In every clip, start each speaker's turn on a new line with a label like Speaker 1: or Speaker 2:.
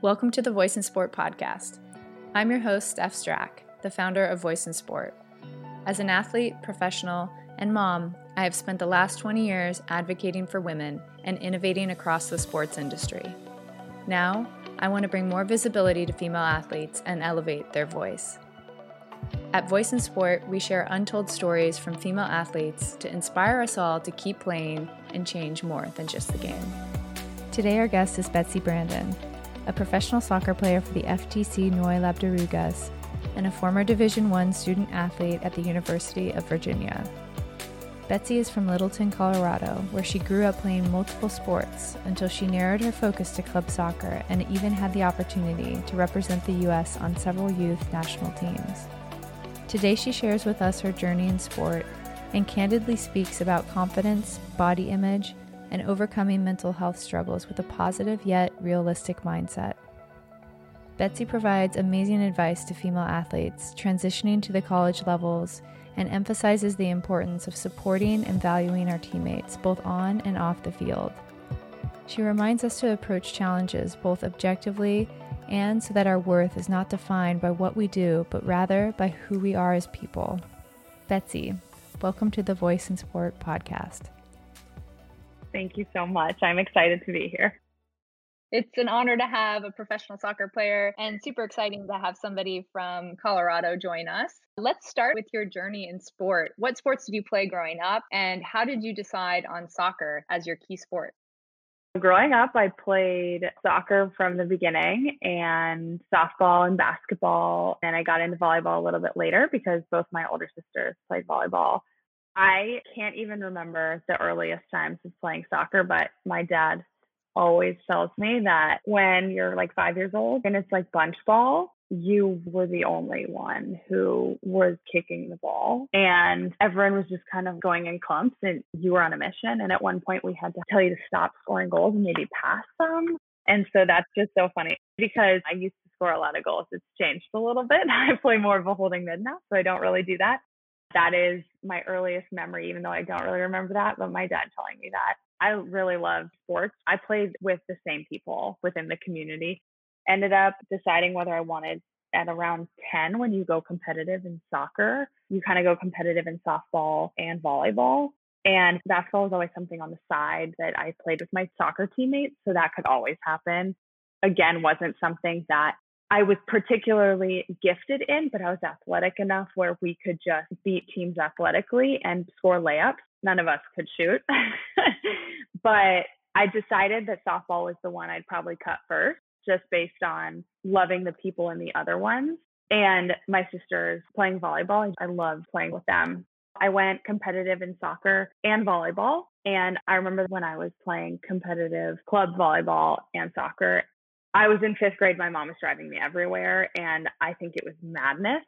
Speaker 1: Welcome to the Voice in Sport podcast. I'm your host, Steph Strack, the founder of Voice in Sport. As an athlete, professional, and mom, I have spent the last 20 years advocating for women and innovating across the sports industry. Now, I want to bring more visibility to female athletes and elevate their voice. At Voice in Sport, we share untold stories from female athletes to inspire us all to keep playing and change more than just the game. Today, our guest is Betsy Brandon, a professional soccer player for the FTC Női Labdarúgás and a former Division I student athlete at the University of Virginia. Betsy is from Littleton, Colorado, where she grew up playing multiple sports until she narrowed her focus to club soccer and even had the opportunity to represent the U.S. on several youth national teams. Today, she shares with us her journey in sport and candidly speaks about confidence, body image, and overcoming mental health struggles with a positive yet realistic mindset. Betsy provides amazing advice to female athletes transitioning to the college levels and emphasizes the importance of supporting and valuing our teammates both on and off the field. She reminds us to approach challenges both objectively and so that our worth is not defined by what we do, but rather by who we are as people. Betsy, welcome to the Voice in Sport podcast.
Speaker 2: Thank you so much. I'm excited to be here.
Speaker 1: It's an honor to have a professional soccer player and super exciting to have somebody from Colorado join us. Let's start with your journey in sport. What sports did you play growing up, and how did you decide on soccer as your key sport?
Speaker 2: Growing up, I played soccer from the beginning and softball and basketball. And I got into volleyball a little bit later because both my older sisters played volleyball. I can't even remember the earliest times of playing soccer, but my dad always tells me that when you're like five years old and it's like bunch ball, you were the only one who was kicking the ball. And everyone was just kind of going in clumps and you were on a mission. And at one point we had to tell you to stop scoring goals and maybe pass them. And so that's just so funny because i used to score a lot of goals. It's changed a little bit. I play more of a holding mid now so i don't really do that that is my earliest memory even though i don't really remember that but my dad telling me that i really loved sports i played with the same people within the community ended up deciding whether I wanted at around 10 when you go competitive in soccer. You kind of go competitive in softball and volleyball. And basketball was always something on the side that I played with my soccer teammates. So that could always happen. Again, wasn't something that I was particularly gifted in, but I was athletic enough where we could just beat teams athletically and score layups. None of us could shoot. but I decided that softball was the one I'd probably cut first just based on loving the people in the other ones. And my sisters playing volleyball, I loved playing with them. I went competitive in soccer and volleyball. And I remember when I was playing competitive club volleyball and soccer, I was in fifth grade. My mom was driving me everywhere. And I think it was madness.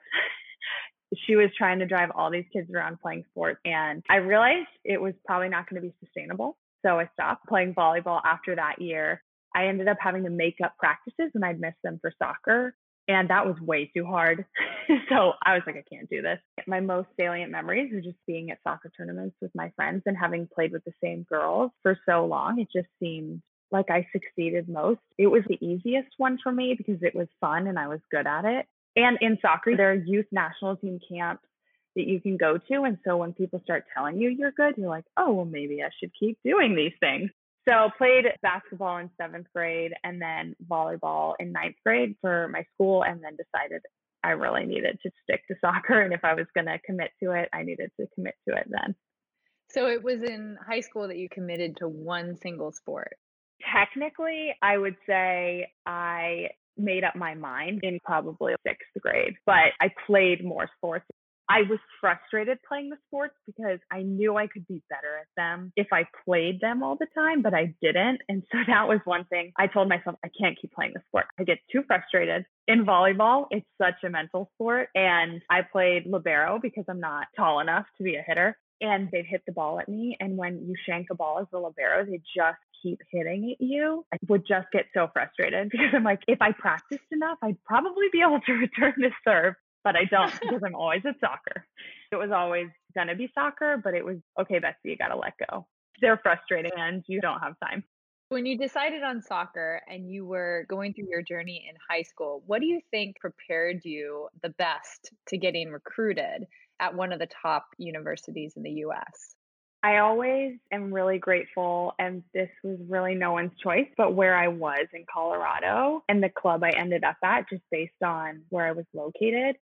Speaker 2: she was trying to drive all these kids around playing sports. And I realized it was probably not going to be sustainable. So I stopped playing volleyball after that year. I ended up having to make up practices and I'd miss them for soccer. And that was way too hard. so I was like, I can't do this. My most salient memories are just being at soccer tournaments with my friends and having played with the same girls for so long. It just seemed like I succeeded most. It was the easiest one for me because it was fun and I was good at it. And in soccer, there are youth national team camps that you can go to. And so when people start telling you you're good, you're like, oh, well, maybe I should keep doing these things. So played basketball in seventh grade and then volleyball in ninth grade for my school, and then decided I really needed to stick to soccer. And if I was going to commit to it, I needed to commit to it then.
Speaker 1: So it was in high school that you committed to one single sport.
Speaker 2: Technically, I would say I made up my mind in probably sixth grade, but I played more sports I was frustrated playing the sports because I knew I could be better at them if I played them all the time, but I didn't. And so that was one thing I told myself I can't keep playing the sport. I get too frustrated. In volleyball, it's such a mental sport. And I played Libero because I'm not tall enough to be a hitter. And they'd hit the ball at me. And when you shank a ball as a Libero, they just keep hitting at you, I would just get so frustrated because I'm like, if I practiced enough, I'd probably be able to return this serve but I don't because I'm always at soccer. It was always going to be soccer, but it was okay, Betsy, you got to let go. They're frustrating and you don't have time.
Speaker 3: When you decided on soccer and you were going through your journey in high school, what do you think prepared you the best to getting recruited at one of the top universities in the US?
Speaker 2: I always am really grateful, and this was really no one's choice, but where I was in Colorado and the club I ended up at, just based on where I was located.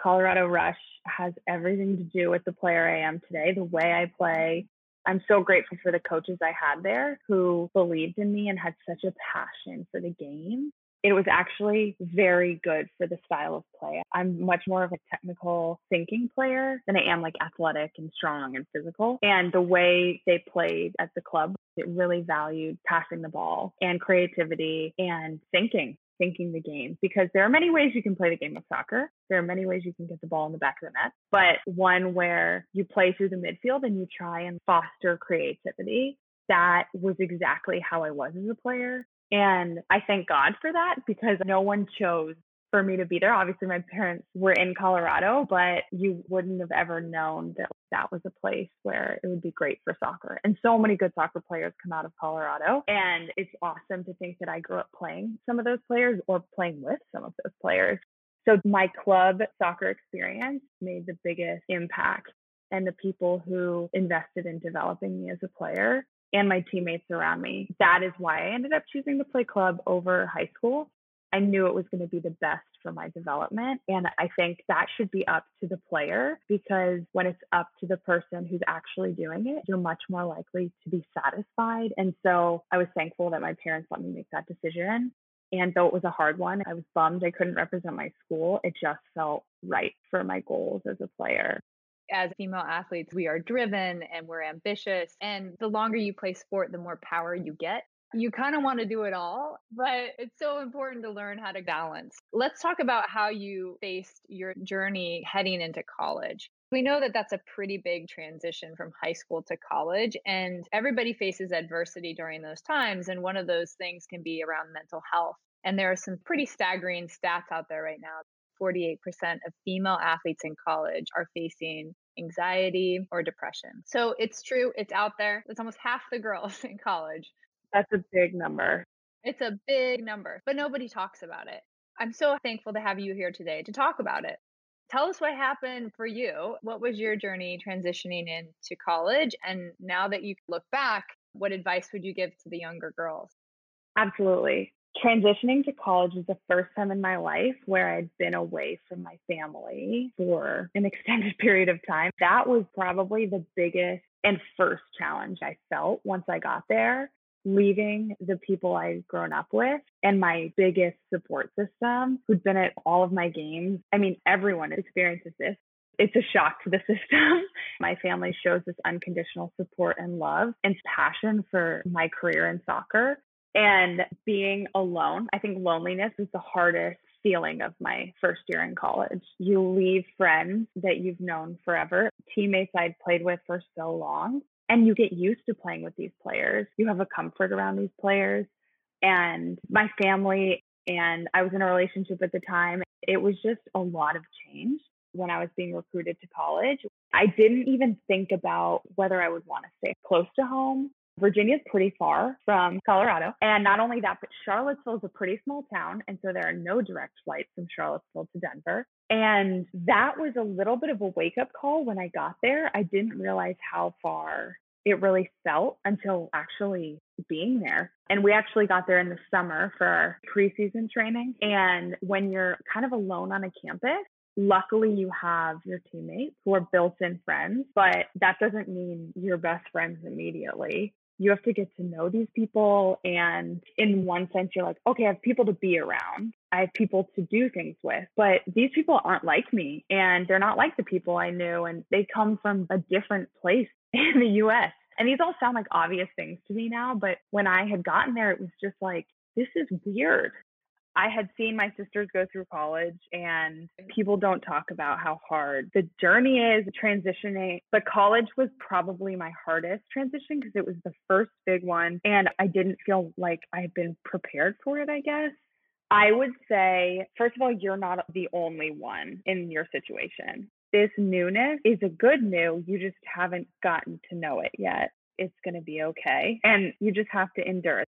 Speaker 2: Colorado Rush has everything to do with the player I am today, the way I play, I'm so grateful for the coaches I had there who believed in me and had such a passion for the game. It was actually very good for the style of play. I'm much more of a technical thinking player than I am like athletic and strong and physical. And the way they played at the club, it really valued passing the ball and creativity and thinking thinking the game because there are many ways you can play the game of soccer. There are many ways you can get the ball in the back of the net, but one where you play through the midfield and you try and foster creativity. That was exactly how I was as a player. And I thank God for that because no one chose for me to be there. Obviously, my parents were in Colorado, but you wouldn't have ever known that that was a place where it would be great for soccer. And so many good soccer players come out of Colorado. And it's awesome to think that I grew up playing some of those players or playing with some of those players. So my club soccer experience made the biggest impact. And the people who invested in developing me as a player and my teammates around me. That is why I ended up choosing to play club over high school I knew it was going to be the best for my development. And I think that should be up to the player because when it's up to the person who's actually doing it, you're much more likely to be satisfied. And so I was thankful that my parents let me make that decision. And though it was a hard one, I was bummed I couldn't represent my school. It just felt right for my goals as a player
Speaker 3: as female athletes, we are driven and we're ambitious. And the longer you play sport, the more power you get you kind of want to do it all, but it's so important to learn how to balance. Let's talk about how you faced your journey heading into college. We know that that's a pretty big transition from high school to college, and everybody faces adversity during those times. And one of those things can be around mental health. And there are some pretty staggering stats out there right now. 48% of female athletes in college are facing anxiety or depression. So it's true, it's out there. It's almost half the girls in college
Speaker 2: that's a big number.
Speaker 3: It's a big number, but nobody talks about it. I'm so thankful to have you here today to talk about it. Tell us what happened for you. What was your journey transitioning into college? And now that you look back, what advice would you give to the younger girls?
Speaker 2: Absolutely. Transitioning to college was the first time in my life where I'd been away from my family for an extended period of time. That was probably the biggest and first challenge I felt once I got there leaving the people I'd grown up with and my biggest support system who'd been at all of my games. I mean, everyone experiences this. It's a shock to the system. my family shows this unconditional support and love and passion for my career in soccer. And being alone, I think loneliness is the hardest feeling of my first year in college. You leave friends that you've known forever, teammates I'd played with for so long, and you get used to playing with these players. You have a comfort around these players. And my family and I was in a relationship at the time. It was just a lot of change when I was being recruited to college. I didn't even think about whether I would want to stay close to home. Virginia is pretty far from Colorado. And not only that, but Charlottesville is a pretty small town. And so there are no direct flights from Charlottesville to Denver. And that was a little bit of a wake up call when I got there. I didn't realize how far it really felt until actually being there. And we actually got there in the summer for our preseason training. And when you're kind of alone on a campus, luckily you have your teammates who are built in friends, but that doesn't mean you're best friends immediately. You have to get to know these people. And in one sense, you're like, okay, I have people to be around. I have people to do things with, but these people aren't like me and they're not like the people I knew. And they come from a different place in the US. And these all sound like obvious things to me now, but when I had gotten there, it was just like, this is weird. I had seen my sisters go through college, and mm. people don't talk about how hard the journey is transitioning. But college was probably my hardest transition because it was the first big one, and I didn't feel like I had been prepared for it, I guess. I would say, first of all, you're not the only one in your situation this newness is a good new. You just haven't gotten to know it yet. It's going to be okay. And you just have to endure.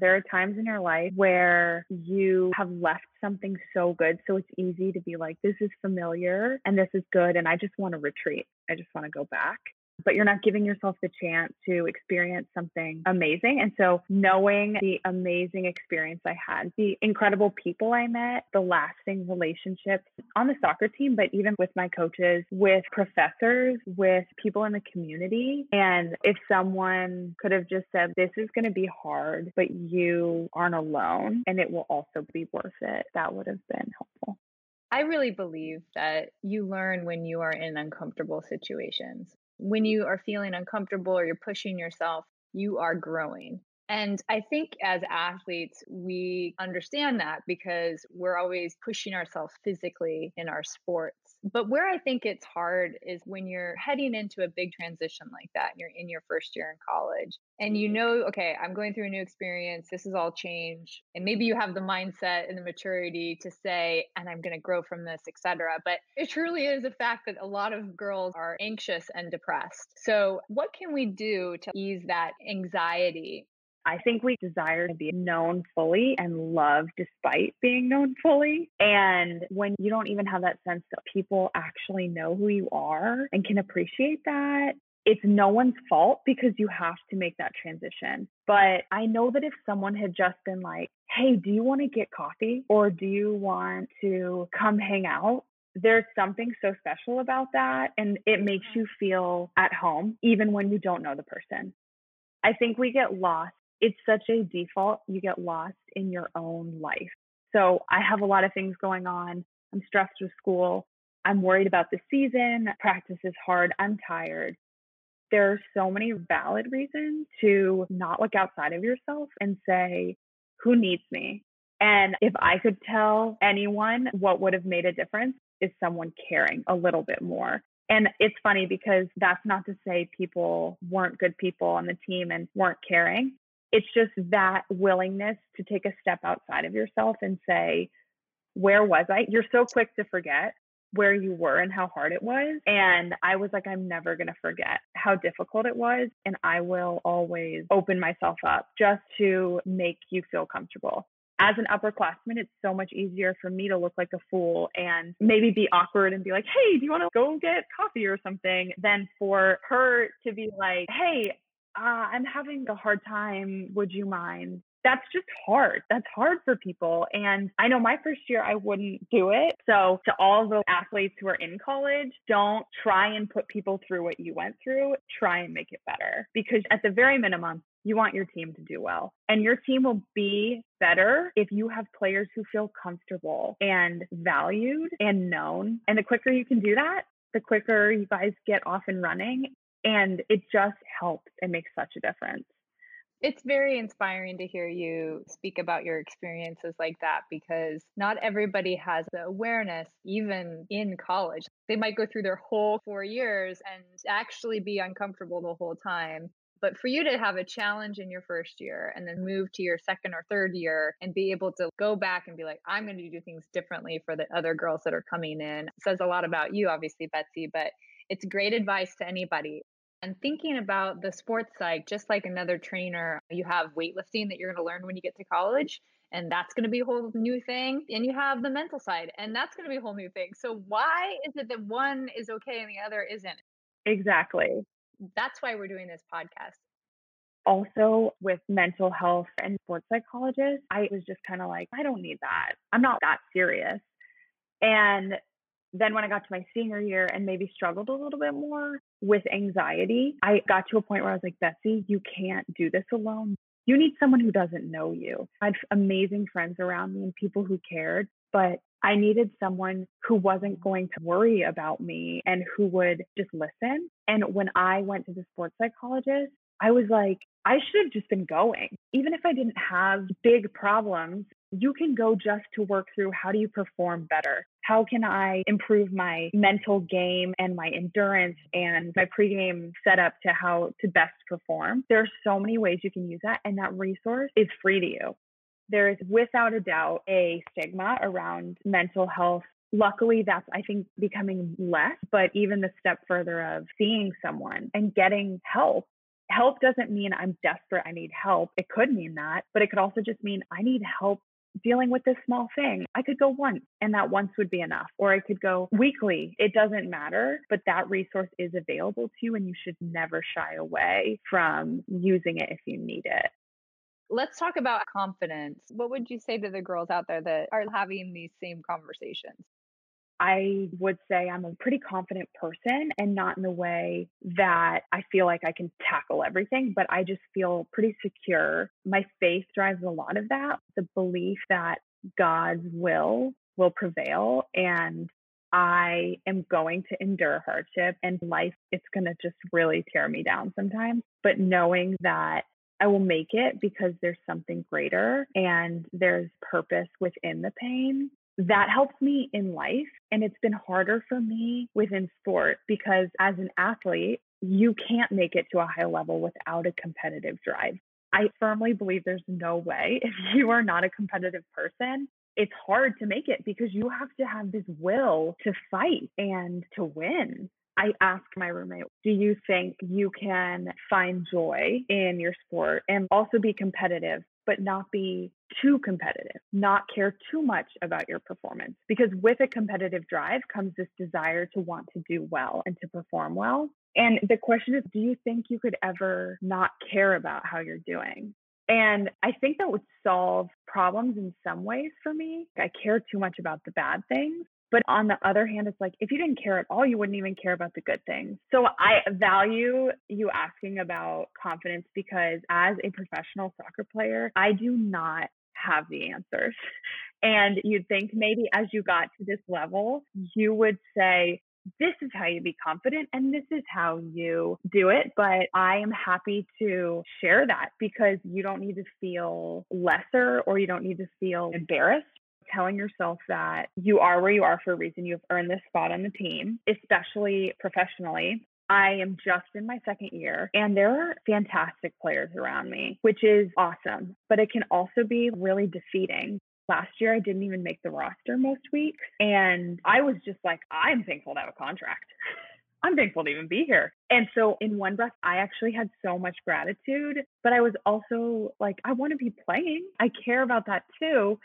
Speaker 2: There are times in your life where you have left something so good. So it's easy to be like, this is familiar and this is good. And I just want to retreat. I just want to go back but you're not giving yourself the chance to experience something amazing. And so, knowing the amazing experience I had, the incredible people I met, the lasting relationships on the soccer team, but even with my coaches, with professors, with people in the community. And if someone could have just said, This is going to be hard, but you aren't alone and it will also be worth it, that would have been helpful.
Speaker 3: I really believe that you learn when you are in uncomfortable situations when you are feeling uncomfortable or you're pushing yourself, you are growing. And I think as athletes, we understand that because we're always pushing ourselves physically in our sports. But where I think it's hard is when you're heading into a big transition like that, and you're in your first year in college, and you mm-hmm. know, okay, I'm going through a new experience. This is all change. And maybe you have the mindset and the maturity to say, and I'm going to grow from this, etc. But it truly is a fact that a lot of girls are anxious and depressed. So, what can we do to ease that anxiety
Speaker 2: I think we desire to be known fully and loved despite being known fully. And when you don't even have that sense that people actually know who you are and can appreciate that, it's no one's fault because you have to make that transition. But I know that if someone had just been like, hey, do you want to get coffee or do you want to come hang out? There's something so special about that. And it makes mm-hmm. you feel at home, even when you don't know the person. I think we get lost it's such a default. You get lost in your own life. So I have a lot of things going on. I'm stressed with school. I'm worried about the season. Practice is hard. I'm tired. There are so many valid reasons to not look outside of yourself and say, who needs me? And if I could tell anyone what would have made a difference is someone caring a little bit more. And it's funny because that's not to say people weren't good people on the team and weren't caring it's just that willingness to take a step outside of yourself and say, where was I? You're so quick to forget where you were and how hard it was. And I was like, I'm never going to forget how difficult it was. And I will always open myself up just to make you feel comfortable. As an upperclassman, it's so much easier for me to look like a fool and maybe be awkward and be like, hey, do you want to go get coffee or something? Than for her to be like, hey, uh, I'm having a hard time. Would you mind? That's just hard. That's hard for people. And I know my first year, I wouldn't do it. So, to all the athletes who are in college, don't try and put people through what you went through. Try and make it better because, at the very minimum, you want your team to do well. And your team will be better if you have players who feel comfortable and valued and known. And the quicker you can do that, the quicker you guys get off and running and it just helps and makes such a difference.
Speaker 3: It's very inspiring to hear you speak about your experiences like that because not everybody has the awareness, even in college. They might go through their whole four years and actually be uncomfortable the whole time. But for you to have a challenge in your first year and then move to your second or third year and be able to go back and be like, I'm going to do things differently for the other girls that are coming in says a lot about you, obviously, Betsy, but it's great advice to anybody. And thinking about the sports side, just like another trainer, you have weightlifting that you're going to learn when you get to college, and that's going to be a whole new thing. And you have the mental side, and that's going to be a whole new thing. So, why is it that one is okay and the other isn't?
Speaker 2: Exactly.
Speaker 3: That's why we're doing this podcast.
Speaker 2: Also, with mental health and sports psychologists, I was just kind of like, I don't need that. I'm not that serious. And then when I got to my senior year and maybe struggled a little bit more with anxiety, I got to a point where I was like, Betsy, you can't do this alone. You need someone who doesn't know you. I had amazing friends around me and people who cared, but I needed someone who wasn't going to worry about me and who would just listen. And when I went to the sports psychologist, I was like, I should have just been going. Even if I didn't have big problems, you can go just to work through how do you perform better? How can I improve my mental game and my endurance and my pregame setup to how to best perform? There are so many ways you can use that, and that resource is free to you. There is without a doubt a stigma around mental health luckily that's i think becoming less but even the step further of seeing someone and getting help Help doesn't mean I'm desperate, I need help. It could mean that, but it could also just mean I need help dealing with this small thing. I could go once and that once would be enough, or I could go weekly. It doesn't matter, but that resource is available to you and you should never shy away from using it if you need it.
Speaker 3: Let's talk about confidence. What would you say to the girls out there that are having these same conversations?
Speaker 2: I would say I'm a pretty confident person and not in the way that I feel like I can tackle everything, but I just feel pretty secure. My faith drives a lot of that, the belief that God's will will prevail and I am going to endure hardship and life, it's going to just really tear me down sometimes. But knowing that I will make it because there's something greater and there's purpose within the pain that helps me in life. And it's been harder for me within sport because as an athlete, you can't make it to a high level without a competitive drive. I firmly believe there's no way if you are not a competitive person, it's hard to make it because you have to have this will to fight and to win. I asked my roommate, Do you think you can find joy in your sport and also be competitive, but not be too competitive, not care too much about your performance? Because with a competitive drive comes this desire to want to do well and to perform well. And the question is, do you think you could ever not care about how you're doing? And I think that would solve problems in some ways for me. I care too much about the bad things. But on the other hand, it's like if you didn't care at all, you wouldn't even care about the good things. So I value you asking about confidence because as a professional soccer player, I do not have the answers. And you'd think maybe as you got to this level, you would say, this is how you be confident and this is how you do it. But I am happy to share that because you don't need to feel lesser or you don't need to feel embarrassed telling yourself that you are where you are for a reason. You've earned this spot on the team, especially professionally. I am just in my second year and there are fantastic players around me, which is awesome, but it can also be really defeating. Last year, I didn't even make the roster most weeks. And I was just like, I'm thankful to have a contract. I'm thankful to even be here. And so, in one breath, I actually had so much gratitude, but I was also like, I want to be playing. I care about that too.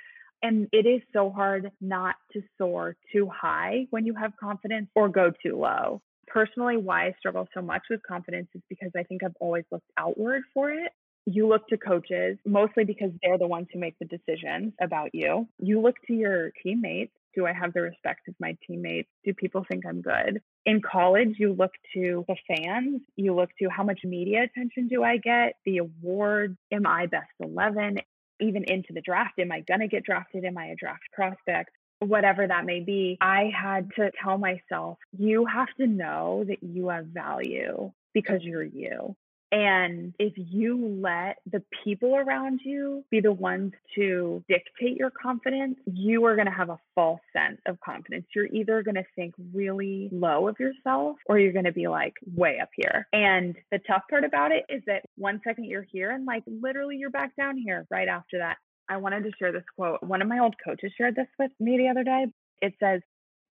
Speaker 2: And it is so hard not to soar too high when you have confidence or go too low. Personally, why I struggle so much with confidence is because I think I've always looked outward for it. You look to coaches mostly because they're the ones who make the decisions about you. You look to your teammates. Do I have the respect of my teammates? Do people think I'm good? In college, you look to the fans. You look to how much media attention do I get? The awards. Am I best 11? Even into the draft. Am I going to get drafted? Am I a draft prospect? Whatever that may be, I had to tell myself, you have to know that you have value because you're you. And if you let the people around you be the ones to dictate your confidence, you are going to have a false sense of confidence. You're either going to think really low of yourself or you're going to be like way up here. And the tough part about it is that one second you're here and like literally you're back down here right after that. I wanted to share this quote. One of my old coaches shared this with me the other day. It says,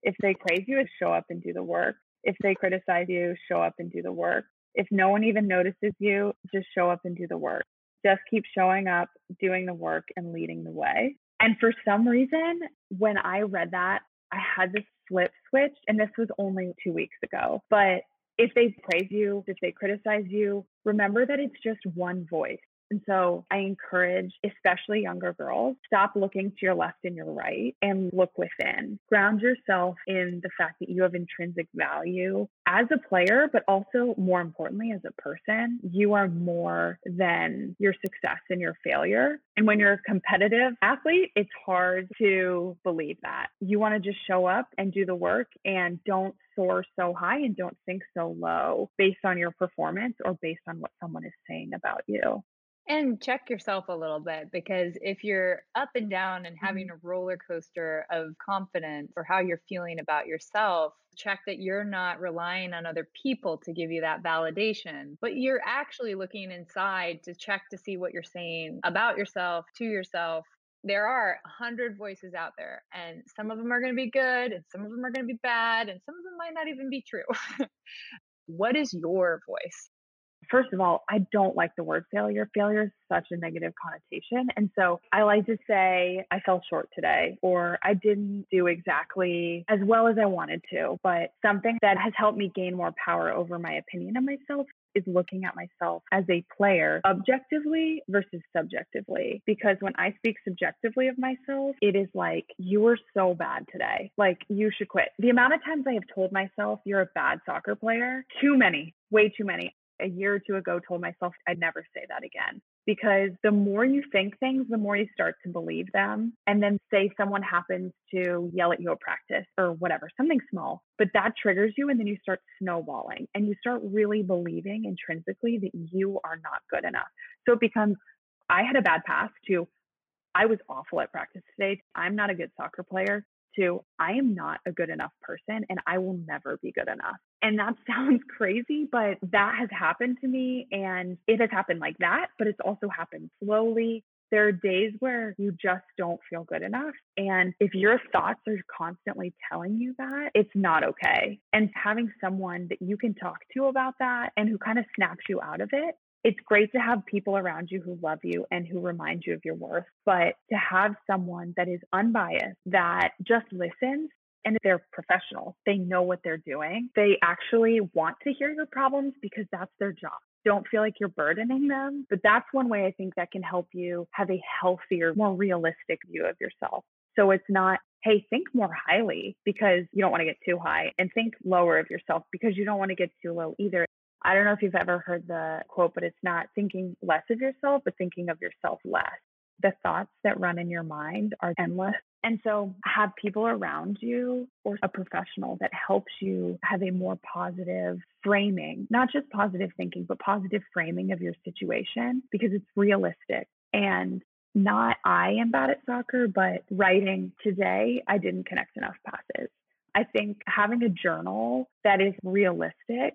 Speaker 2: if they praise you, show up and do the work. If they criticize you, show up and do the work. If no one even notices you, just show up and do the work. Just keep showing up, doing the work, and leading the way. And for some reason, when I read that, I had this flip switch, and this was only two weeks ago. But if they praise you, if they criticize you, remember that it's just one voice. And so I encourage, especially younger girls, stop looking to your left and your right and look within. Ground yourself in the fact that you have intrinsic value as a player, but also more importantly, as a person. You are more than your success and your failure. And when you're a competitive athlete, it's hard to believe that. You want to just show up and do the work and don't soar so high and don't sink so low based on your performance or based on what someone is saying about you.
Speaker 3: And check yourself a little bit because if you're up and down and having mm-hmm. a roller coaster of confidence or how you're feeling about yourself, check that you're not relying on other people to give you that validation, but you're actually looking inside to check to see what you're saying about yourself, to yourself. There are a hundred voices out there, and some of them are going to be good, and some of them are going to be bad, and some of them might not even be true. what is your voice?
Speaker 2: First of all, I don't like the word failure. Failure is such a negative connotation. And so I like to say, I fell short today, or I didn't do exactly as well as I wanted to. But something that has helped me gain more power over my opinion of myself is looking at myself as a player objectively versus subjectively. Because when I speak subjectively of myself, it is like, you were so bad today. Like, you should quit. The amount of times I have told myself you're a bad soccer player, too many, way too many a year or two ago told myself I'd never say that again. Because the more you think things, the more you start to believe them. And then, say someone happens to yell at you at practice or whatever, something small, but that triggers you. And then you start snowballing and you start really believing intrinsically that you are not good enough. So it becomes, I had a bad pass to, I was awful at practice today. I'm not a good soccer player to I am not a good enough person and I will never be good enough. And that sounds crazy, but that has happened to me and it has happened like that, but it's also happened slowly. There are days where you just don't feel good enough. And if your thoughts are constantly telling you that, it's not okay. And having someone that you can talk to about that and who kind of snaps you out of it it's great to have people around you who love you and who remind you of your worth, but to have someone that is unbiased, that just listens and they're professional. They know what they're doing. They actually want to hear your problems because that's their job. Don't feel like you're burdening them. But that's one way I think that can help you have a healthier, more realistic view of yourself. So it's not, hey, think more highly because you don't want to get too high and think lower of yourself because you don't want to get too low either. I don't know if you've ever heard the quote, but it's not thinking less of yourself, but thinking of yourself less. The thoughts that run in your mind are endless. And so have people around you or a professional that helps you have a more positive framing, not just positive thinking, but positive framing of your situation because it's realistic. And not I am bad at soccer, but writing today, I didn't connect enough passes. I think having a journal that is realistic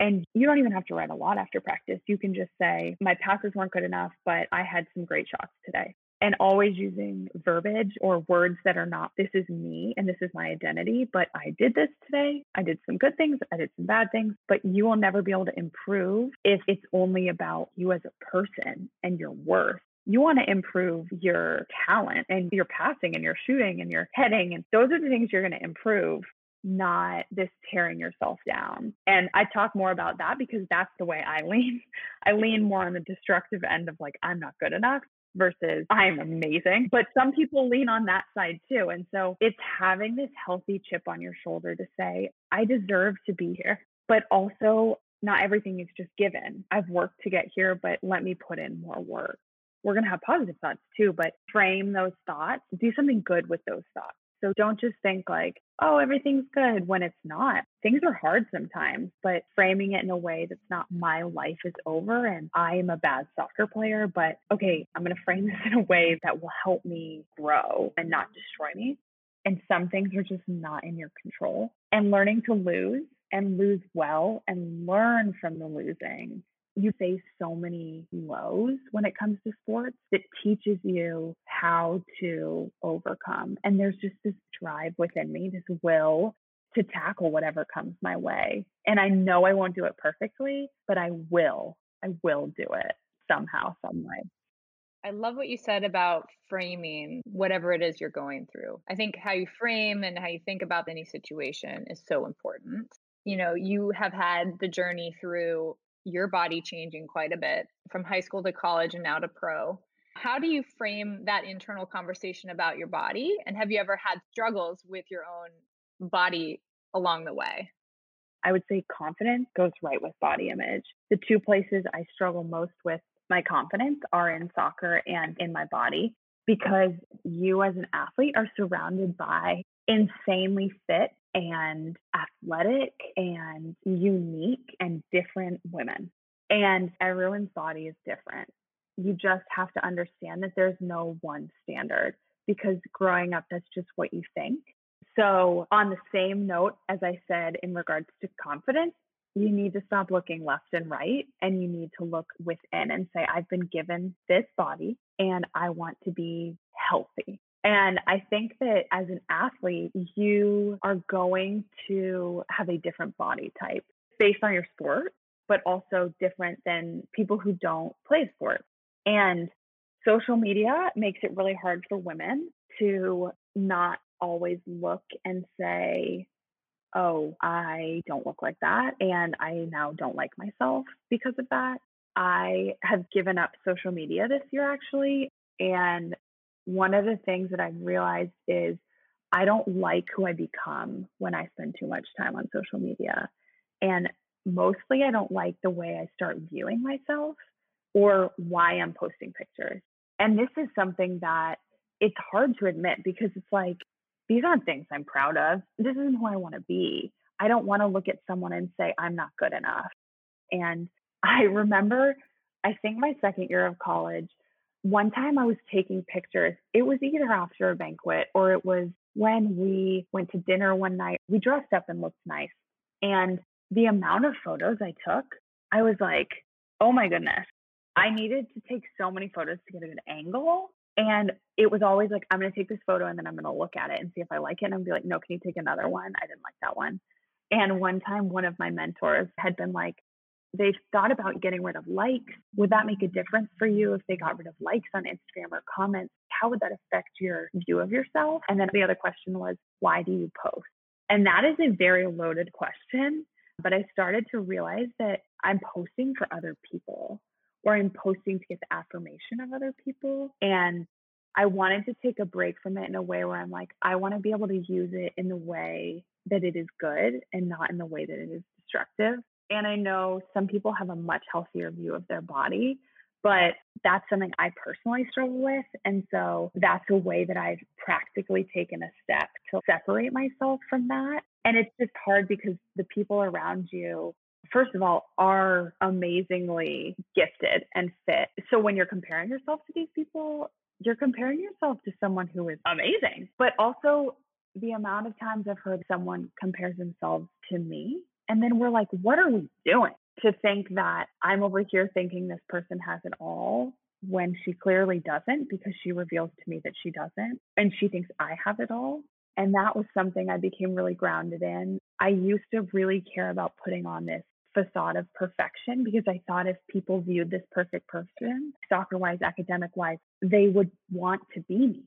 Speaker 2: and you don't even have to write a lot after practice. You can just say, my passes weren't good enough, but I had some great shots today. And always using verbiage or words that are not, this is me and this is my identity, but I did this today. I did some good things. I did some bad things, but you will never be able to improve if it's only about you as a person and your worth you want to improve your talent and your passing and your shooting and your heading. And those are the things you're going to improve not this tearing yourself down. And I talk more about that because that's the way I lean. I lean more on the destructive end of like, I'm not good enough versus I'm amazing. But some people lean on that side too. And so it's having this healthy chip on your shoulder to say, I deserve to be here. But also, not everything is just given. I've worked to get here, but let me put in more work. We're going to have positive thoughts too, but frame those thoughts, do something good with those thoughts. So don't just think like, oh, everything's good when it's not. Things are hard sometimes, but framing it in a way that's not my life is over and I am a bad soccer player, but okay, I'm going to frame this in a way that will help me grow and not destroy me. And some things are just not in your control. And learning to lose and lose well and learn from the losing you face so many lows when it comes to sports that teaches you how to overcome. And there's just this drive within me, this will to tackle whatever comes my way. And I know I won't do it perfectly, but I will. I will do it somehow, some way.
Speaker 3: I love what you said about framing whatever it is you're going through. I think how you frame and how you think about any situation is so important. You know, you have had the journey through your body changing quite a bit from high school to college and now to pro. How do you frame that internal conversation about your body? And have you ever had struggles with your own body along the way?
Speaker 2: I would say confidence goes right with body image. The two places I struggle most with my confidence are in soccer and in my body because you as an athlete are surrounded by insanely fit and athletic and unique and different women. And everyone's body is different. You just have to understand that there's no one standard because growing up, that's just what you think. So, on the same note, as I said in regards to confidence, you need to stop looking left and right and you need to look within and say, I've been given this body and I want to be healthy. And I think that as an athlete, you are going to have a different body type based on your sport, but also different than people who don't play sports. And social media makes it really hard for women to not always look and say, oh, I don't look like that. And I now don't like myself because of that. I have given up social media this year actually. And one of the things that I've realized is I don't like who I become when I spend too much time on social media. And mostly, I don't like the way I start viewing myself or why I'm posting pictures. And this is something that it's hard to admit because it's like, these aren't things I'm proud of. This isn't who I want to be. I don't want to look at someone and say, I'm not good enough. And I remember, I think my second year of college, one time I was taking pictures. It was either after a banquet or it was when we went to dinner one night. We dressed up and looked nice. And the amount of photos I took, I was like, oh my goodness. I needed to take so many photos to get a good angle. And it was always like, I'm going to take this photo and then I'm going to look at it and see if I like it. And I'm be like, no, can you take another one? I didn't like that one. And one time, one of my mentors had been like, they've thought about getting rid of likes. Would that make a difference for you if they got rid of likes on Instagram or comments? How would that affect your view of yourself? And then the other question was, why do you post? And that is a very loaded question. But I started to realize that I'm posting for other people or I'm posting to get the affirmation of other people. And I wanted to take a break from it in a way where I'm like, I want to be able to use it in the way that it is good and not in the way that it is destructive. And I know some people have a much healthier view of their body, but that's something I personally struggle with. And so that's a way that I've practically taken a step to separate myself from that. And it's just hard because the people around you, first of all, are amazingly gifted and fit. So when you're comparing yourself to these people, you're comparing yourself to someone who is amazing. But also, the amount of times I've heard someone compares themselves to me and then we're like, what are we doing? To think that I'm over here thinking this person has it all when she clearly doesn't because she reveals to me that she doesn't and she thinks I have it all. And that was something I became really grounded in. I used to really care about putting on this facade of perfection because I thought if people viewed this perfect person, soccer wise, academic wise, they would want to be me.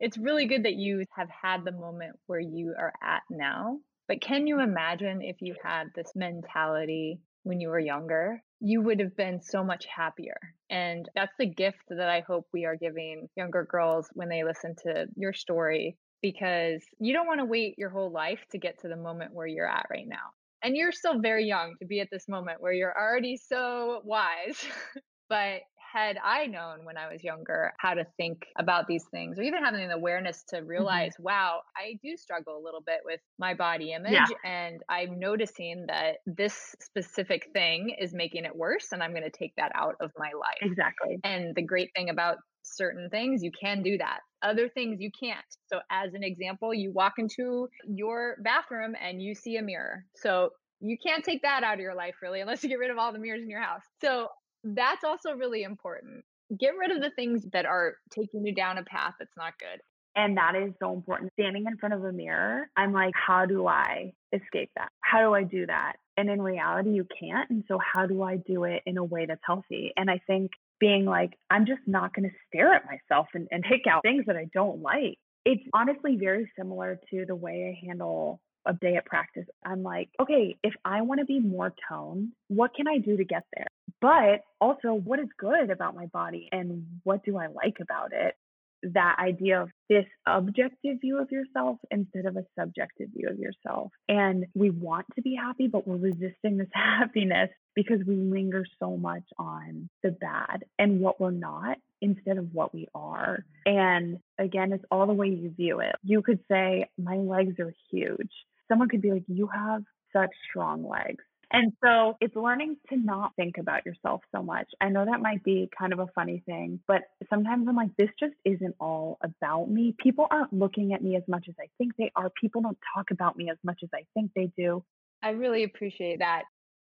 Speaker 3: It's really good that you have had the moment where you are at now but can you imagine if you had this mentality when you were younger? You would have been so much happier. And that's the gift that I hope we are giving younger girls when they listen to your story, because you don't want to wait your whole life to get to the moment where you're at right now. And you're still very young to be at this moment where you're already so wise. but had I known when I was younger how to think about these things, or even having the awareness to mm-hmm. realize, mm-hmm. wow, I do struggle a little bit with my body image. Yeah. And I'm noticing that this specific thing is making it worse. And I'm going to take that out of my life.
Speaker 2: Exactly.
Speaker 3: And the great thing about certain things, you can do that. Other things you can't. So, as an example, you walk into your bathroom and you see a mirror. So, you can't take that out of your life really unless you get rid of all the mirrors in your house. So that's also really important. Get rid of the things that are taking you down a path that's not good.
Speaker 2: And that is so important. Standing in front of a mirror, I'm like, how do I escape that? How do I do that? And in reality, you can't. And so, how do I do it in a way that's healthy? And I think being like, I'm just not going to stare at myself and, and pick out things that I don't like. It's honestly very similar to the way I handle a day at practice. I'm like, okay, if I want to be more toned, what can I do to get there? But also, what is good about my body and what do I like about it? That idea of this objective view of yourself instead of a subjective view of yourself. And we want to be happy, but we're resisting this happiness because we linger so much on the bad and what we're not instead of what we are. And again, it's all the way you view it. You could say, My legs are huge. Someone could be like, You have such strong legs. And so it's learning to not think about yourself so much. I know that might be kind of a funny thing, but sometimes I'm like, this just isn't all about me. People aren't looking at me as much as I think they are. People don't talk about me as much as I think they do.
Speaker 3: I really appreciate that.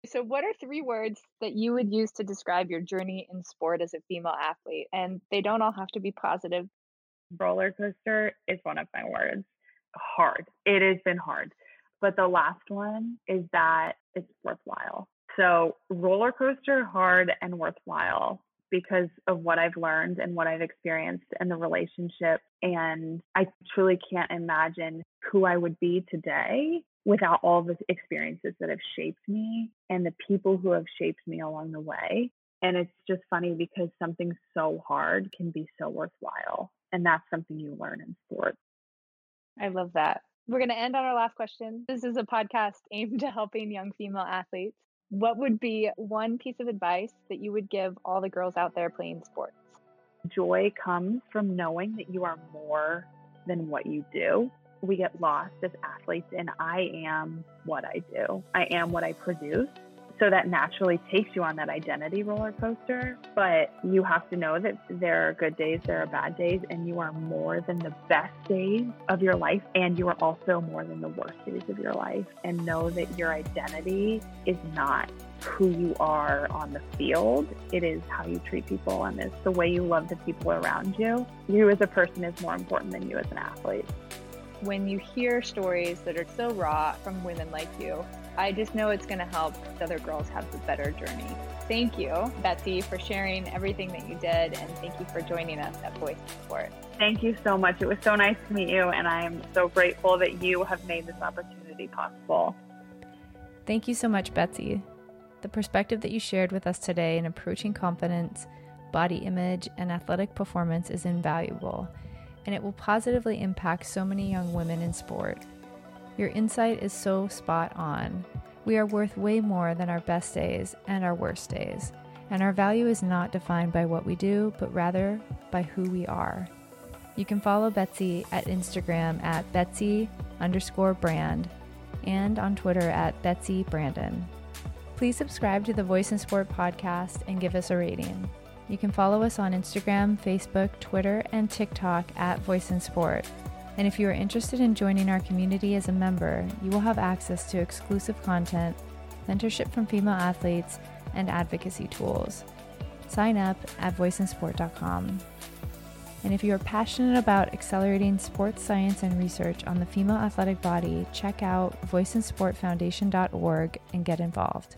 Speaker 3: So, what are three words that you would use to describe your journey in sport as a female athlete? And they don't all have to be positive.
Speaker 2: Roller coaster is one of my words. Hard. It has been hard But the last one is that it's worthwhile. So, roller coaster, hard, and worthwhile because of what I've learned and what I've experienced and the relationship. And I truly can't imagine who I would be today without all the experiences that have shaped me and the people who have shaped me along the way. And it's just funny because something so hard can be so worthwhile. And that's something you learn in sports.
Speaker 1: I love that. We're going to end on our last question. This is a podcast aimed at helping young female athletes what would be one piece of advice that you would give all the girls out there playing sports?
Speaker 2: Joy comes from knowing that you are more than what you do. We get lost as athletes, and I am what I do, I am what I produce. So that naturally takes you on that identity roller coaster. But you have to know that there are good days, there are bad days, and you are more than the best days of your life. And you are also more than the worst days of your life. And know that your identity is not who you are on the field. It is how you treat people and it's the way you love the people around you. You as a person is more important than you as an athlete.
Speaker 1: When you hear stories that are so raw from women like you, I just know it's going to help other girls have a better journey. Thank you, Betsy, for sharing everything that you did, and thank you for joining us at Voice In Sport.
Speaker 2: Thank you so much. It was so nice to meet you, and I'm so grateful that you have made this opportunity possible.
Speaker 1: Thank you so much, Betsy. The perspective that you shared with us today in approaching confidence, body image, and athletic performance is invaluable, and it will positively impact so many young women in sport. Your insight is so spot on. We are worth way more than our best days and our worst days, and our value is not defined by what we do, but rather by who we are. You can follow Betsy at Instagram at Betsy underscore brand and on Twitter at Betsy Brandon. Please subscribe to the Voice In Sport podcast and give us a rating. You can follow us on Instagram, Facebook, Twitter, and TikTok at Voice In Sport. And if you are interested in joining our community as a member, you will have access to exclusive content, mentorship from female athletes, and advocacy tools. Sign up at voiceinsport.com. And if you are passionate about accelerating sports science and research on the female athletic body, check out voiceinsportfoundation.org and get involved.